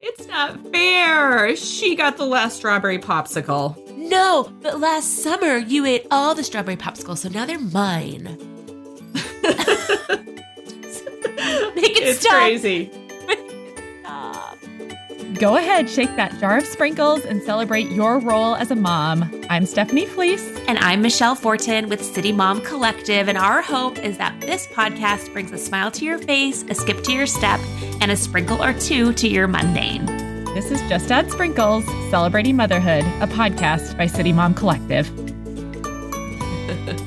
It's not fair. She got the last strawberry popsicle. No, but last summer you ate all the strawberry popsicles, so now they're mine. Make it It's stop. crazy. Go ahead, shake that jar of sprinkles and celebrate your role as a mom. I'm Stephanie Fleece. And I'm Michelle Fortin with City Mom Collective, and our hope is that this podcast brings a smile to your face, a skip to your step, and a sprinkle or two to your mundane. This is Just Add Sprinkles, Celebrating Motherhood, a podcast by City Mom Collective.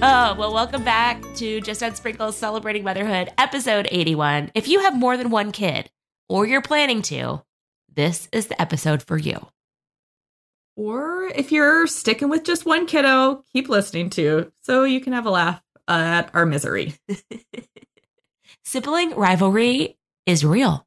Oh, well, welcome back to Just Add Sprinkles Celebrating Motherhood, episode 81. If you have more than one kid, or you're planning to, this is the episode for you. Or if you're sticking with just one kiddo, keep listening to so you can have a laugh at our misery. Sibling rivalry is real.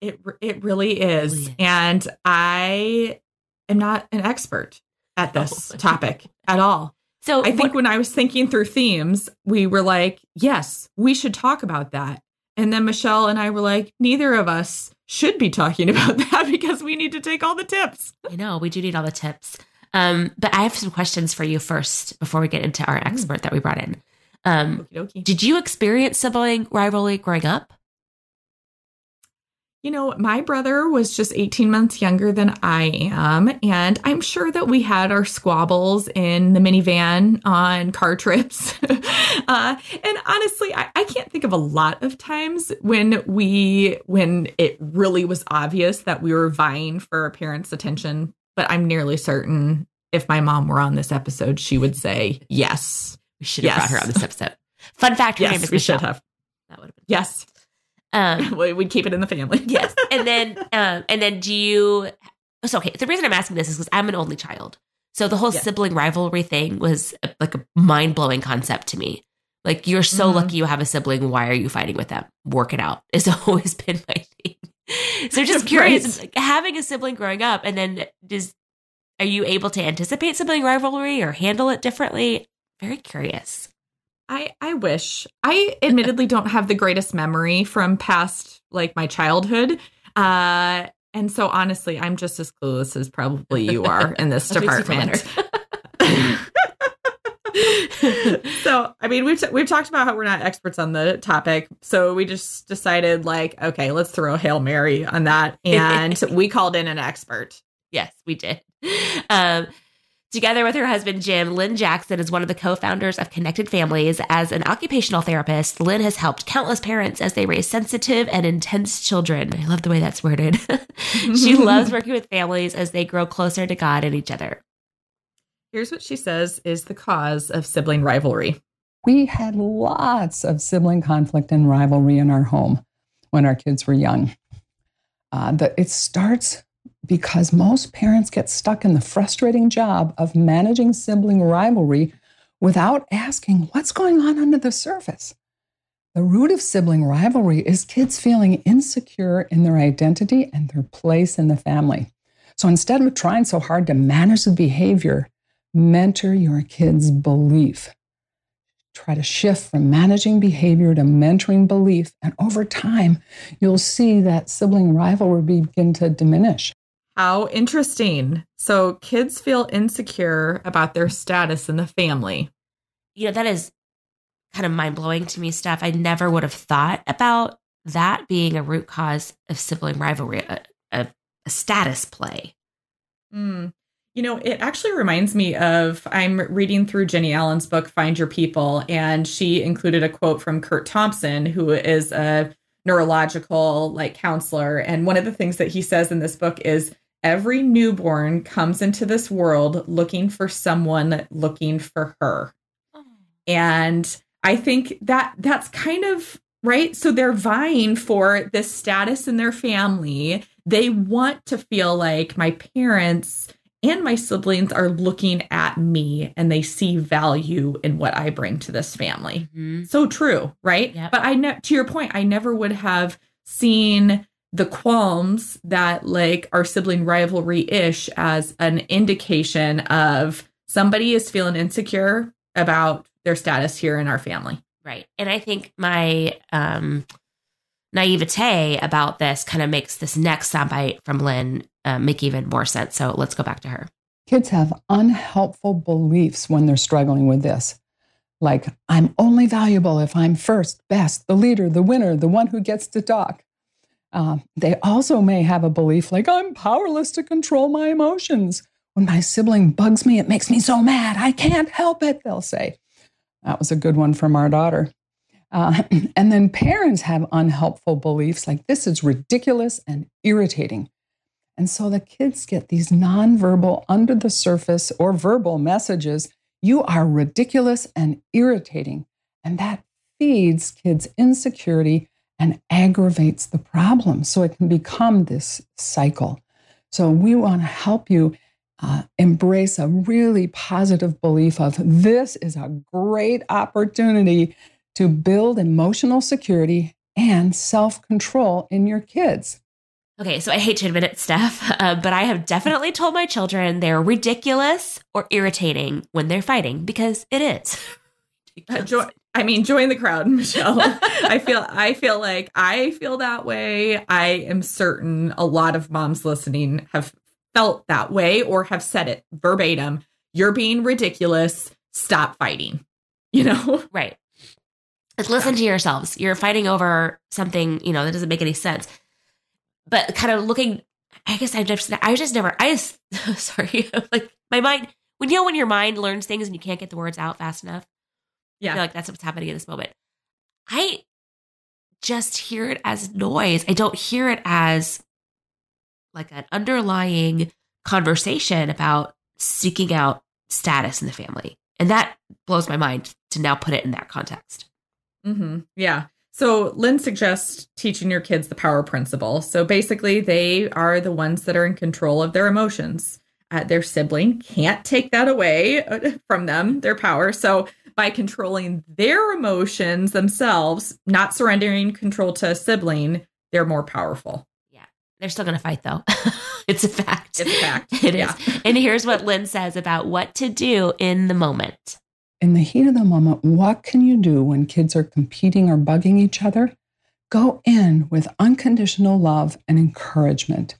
It it really is. Really is. And I am not an expert at this Oh. topic at all. So I think what- when I was thinking through themes, we were like, yes, we should talk about that. And then Michelle and I were like, neither of us should be talking about that because we need to take all the tips. I know we do need all the tips. Um, but I have some questions for you first before we get into our expert that we brought in. Um, did you experience sibling rivalry growing up? You know, my brother was just 18 months younger than I am. And I'm sure that we had our squabbles in the minivan on car trips. uh, and honestly, I, I can't think of a lot of times when we, when it really was obvious that we were vying for our parents' attention. But I'm nearly certain if my mom were on this episode, she would say yes. We should have Yes. brought her on this episode. Fun fact: her name is we should Michelle. have. That would have been Yes. Um, We- We'd keep it in the family. yes. And then, um, and then, do you? So, okay. The reason I'm asking this is because I'm an only child, so the whole Yes. sibling rivalry thing was like a mind blowing concept to me. Like, you're so Mhm. lucky you have a sibling. Why are you fighting with them? Work it out. It's always been my thing. So, just curious, Right. having a sibling growing up, and then does are you able to anticipate sibling rivalry or handle it differently? Very curious. I I wish. I admittedly don't have the greatest memory from past like my childhood. Uh and so honestly, I'm just as clueless as probably you are in this That makes you feel department. so, I mean, we've we've talked about how we're not experts on the topic, so we just decided like, okay, let's throw a hail mary on that, and we called in an expert. Yes, we did. Um, together with her husband, Jim, Lynn Jackson is one of the co founders of Connected Families. As an occupational therapist, Lynn has helped countless parents as they raise sensitive and intense children. I love the way that's worded. she loves working with families as they grow closer to God and each other. Here's what she says is the cause of sibling rivalry. We had lots of sibling conflict and rivalry in our home when our kids were young. Uh, the, it starts because most parents get stuck in the frustrating job of managing sibling rivalry without asking what's going on under the surface. The root of sibling rivalry is kids feeling insecure in their identity and their place in the family. So instead of trying so hard to manage the behavior, mentor your kids' belief try to shift from managing behavior to mentoring belief. And over time, you'll see that sibling rivalry begin to diminish. How interesting. So kids feel insecure about their status in the family. You know, that is kind of mind blowing to me stuff. I never would have thought about that being a root cause of sibling rivalry, a, a, a status play. Mm. You know, it actually reminds me of I'm reading through Jennie Allen's book, Find Your People, and she included a quote from Curt Thompson, who is a neurological like counselor. And one of the things that he says in this book is every newborn comes into this world looking for someone looking for her. And I think that that's kind of right. So they're vying for this status in their family. They want to feel like my parents and my siblings are looking at me and they see value in what I bring to this family. Mhm. So true, right? Yep. But I ne- to your point, I never would have seen the qualms that like our sibling rivalry ish as an indication of somebody is feeling insecure about their status here in our family. Right. And I think my um naivete about this kind of makes this next soundbite from Lynn uh, make even more sense. So let's go back to her. Kids have unhelpful beliefs when they're struggling with this. Like, I'm only valuable if I'm first, best, the leader, the winner, the one who gets to talk. Uh, they also may have a belief like, I'm powerless to control my emotions. When my sibling bugs me, it makes me so mad. I can't help it, they'll say. That was a good one from our daughter. Uh, and then parents have unhelpful beliefs like, this is ridiculous and irritating. And so the kids get these nonverbal, under the surface, or verbal messages you are ridiculous and irritating. And that feeds kids' insecurity and aggravates the problem. So it can become this cycle. So we want to help you uh, embrace a really positive belief of this is a great opportunity to build emotional security and self control in your kids. Okay, so I hate to admit it, Steph, uh, but I have definitely told my children they're ridiculous or irritating when they're fighting because it is. Uh, jo- I mean, join the crowd, Michelle. I feel I feel like I feel that way. I am certain a lot of moms listening have felt that way or have said it verbatim. You're being ridiculous. Stop fighting. You know? Right. Just listen to yourselves. You're fighting over something, you know, that doesn't make any sense. But kind of looking, I guess I just, I just never, I just, sorry, like my mind, when you know, when your mind learns things and you can't get the words out fast enough. Yeah. I feel like that's what's happening in this moment. I just hear it as noise. I don't hear it as like an underlying conversation about seeking out status in the family. And that blows my mind to now put it in that context. Mm-hmm. Yeah. So Lynn suggests teaching your kids the power principle. So basically, they are the ones that are in control of their emotions. Uh, their sibling can't take that away uh, from them, their power. So by controlling their emotions themselves, not surrendering control to a sibling, they're more powerful. Yeah. They're still going to fight, though. it's a fact. It's a fact. It yeah. is. And here's what Lynn says about what to do in the moment in the heat of the moment, what can you do when kids are competing or bugging each other? Go in with unconditional love and encouragement.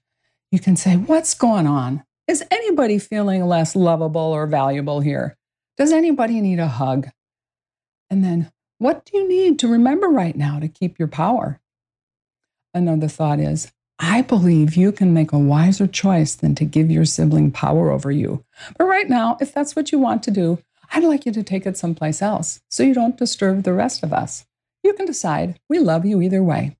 You can say, What's going on? Is anybody feeling less lovable or valuable here? Does anybody need a hug? And then, what do you need to remember right now to keep your power? Another thought is, I believe you can make a wiser choice than to give your sibling power over you. But right now, if that's what you want to do, I'd like you to take it someplace else so you don't disturb the rest of us. You can decide. We love you either way.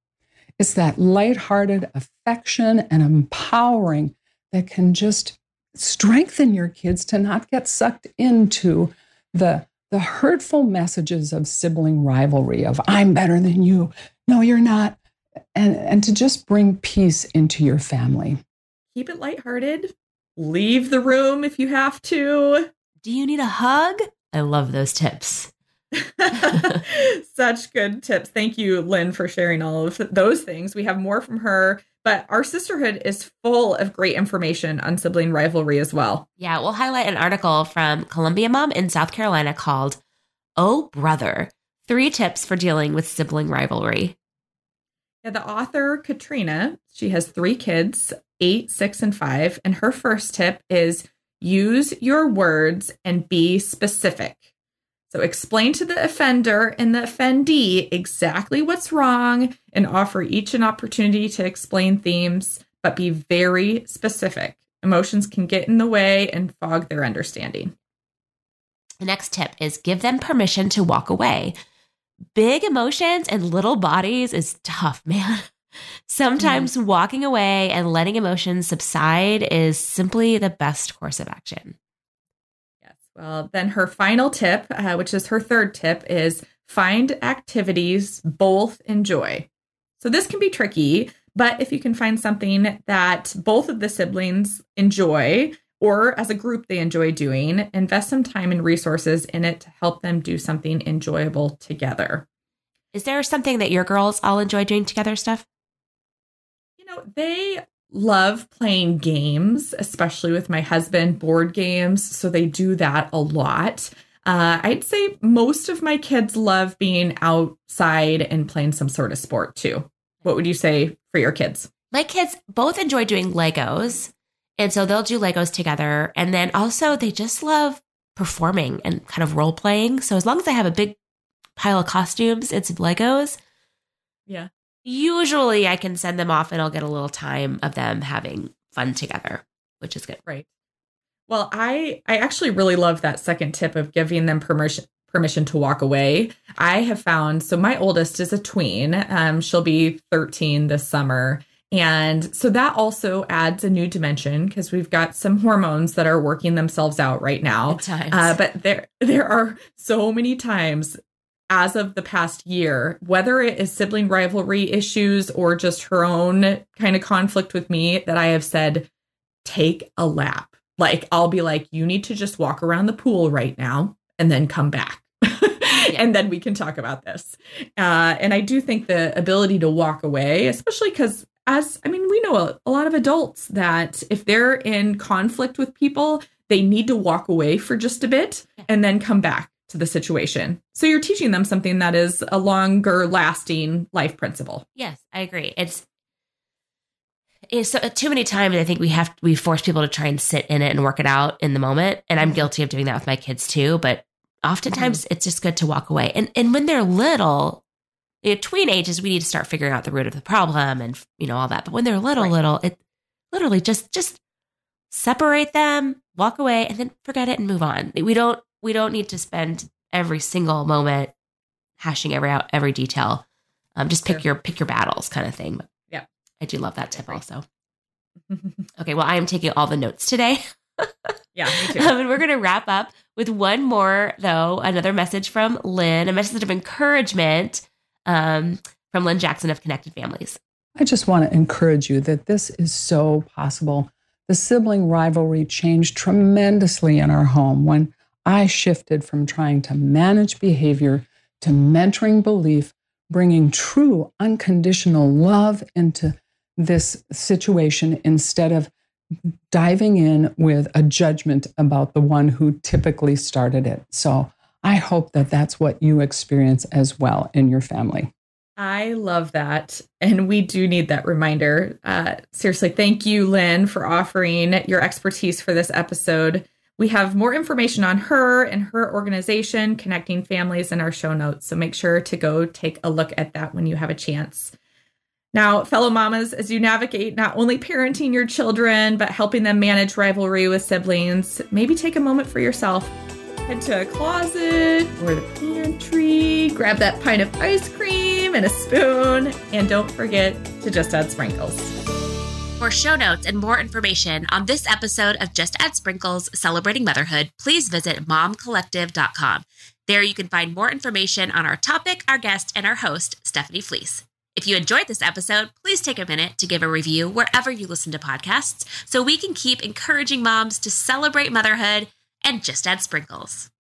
It's that lighthearted affection and empowering that can just strengthen your kids to not get sucked into the, the hurtful messages of sibling rivalry of I'm better than you. No, you're not. And, and to just bring peace into your family. Keep it lighthearted. Leave the room if you have to. Do you need a hug? I love those tips. Such good tips. Thank you, Lynn, for sharing all of those things. we have more from her, but our sisterhood is full of great information on sibling rivalry as well. Yeah, we'll highlight an article from Columbia Mom in South Carolina called Oh Brother Three Tips for Dealing with Sibling Rivalry. Yeah, the author, Katrina, she has three kids, eight, six, and five. And her first tip is Use your words and be specific. So explain to the offender and the offendee exactly what's wrong and offer each an opportunity to explain themes, but be very specific. Emotions can get in the way and fog their understanding. The next tip is give them permission to walk away. Big emotions and little bodies is tough, man. Sometimes walking away and letting emotions subside is simply the best course of action. Well, then her final tip, uh, which is her third tip, is find activities both enjoy. So this can be tricky, but if you can find something that both of the siblings enjoy, or as a group they enjoy doing, invest some time and resources in it to help them do something enjoyable together. Is there something that your girls all enjoy doing together, Steph? You know, they love playing games, especially with my husband, board games. So they do that a lot. Uh, I'd say most of my kids love being outside and playing some sort of sport too. what would you say for your kids? My kids both enjoy doing Legos. And so they'll do Legos together. And then also they just love performing and kind of role playing. So as long as I have a big pile of costumes and some Legos, Yeah. Usually I can send them off and I'll get a little time of them having fun together, which is good. Right. Well, I I actually really love that second tip of giving them permission permission to walk away. I have found so my oldest is a tween. Um, she'll be 13 this summer. And so that also adds a new dimension because we've got some hormones that are working themselves out right now. Uh, but there there are so many times as of the past year, whether it is sibling rivalry issues or just her own kind of conflict with me, that I have said, take a lap. Like I'll be like, you need to just walk around the pool right now and then come back. And then we can talk about this. Uh, and I do think the ability to walk away, especially because as I mean, we know a, a lot of adults that if they're in conflict with people, they need to walk away for just a bit and then come back to the situation. So you're teaching them something that is a longer lasting life principle. Yes, I agree. It's it's so, uh, too many times. I think we have we force people to try and sit in it and work it out in the moment, and I'm mm-hmm. guilty of doing that with my kids too. But oftentimes, mm-hmm. it's just good to walk away. And and when they're little, at tween ages, we need to start figuring out the root of the problem and you know all that. But when they're little, Right. little, it literally just just separate them, walk away, and then forget it and move on. We don't we don't need to spend every single moment hashing every out every detail. Um, just pick Sure. your pick your battles, kind of thing. Yeah. I do love that tip Agree. also. Okay, well, I am taking all the notes today. yeah, me too. Um, and we're going to wrap up with one more, though, another message from Lynn, a message of encouragement um, from Lynn Jackson of Connected Families. I just want to encourage you that this is so possible. The sibling rivalry changed tremendously in our home when I shifted from trying to manage behavior to mentoring belief, bringing true unconditional love into this situation instead of diving in with a judgment about the one who typically started it. So I hope that that's what you experience as well in your family. I love that. And we do need that reminder. Uh, seriously, thank you, Lynn, for offering your expertise for this episode. We have more information on her and her organization, Connecting Families, in our show notes. So make sure to go take a look at that when you have a chance. Now, fellow mamas, as you navigate not only parenting your children, but helping them manage rivalry with siblings, maybe take a moment for yourself. Head to a closet or the pantry, grab that pint of ice cream and a spoon, and don't forget to just add sprinkles. For show notes and more information on this episode of Just Add Sprinkles Celebrating Motherhood, please visit momcollective.com. There you can find more information on our topic, our guest, and our host, Stephanie Fleece. If you enjoyed this episode, please take a minute to give a review wherever you listen to podcasts so we can keep encouraging moms to celebrate motherhood and just add sprinkles.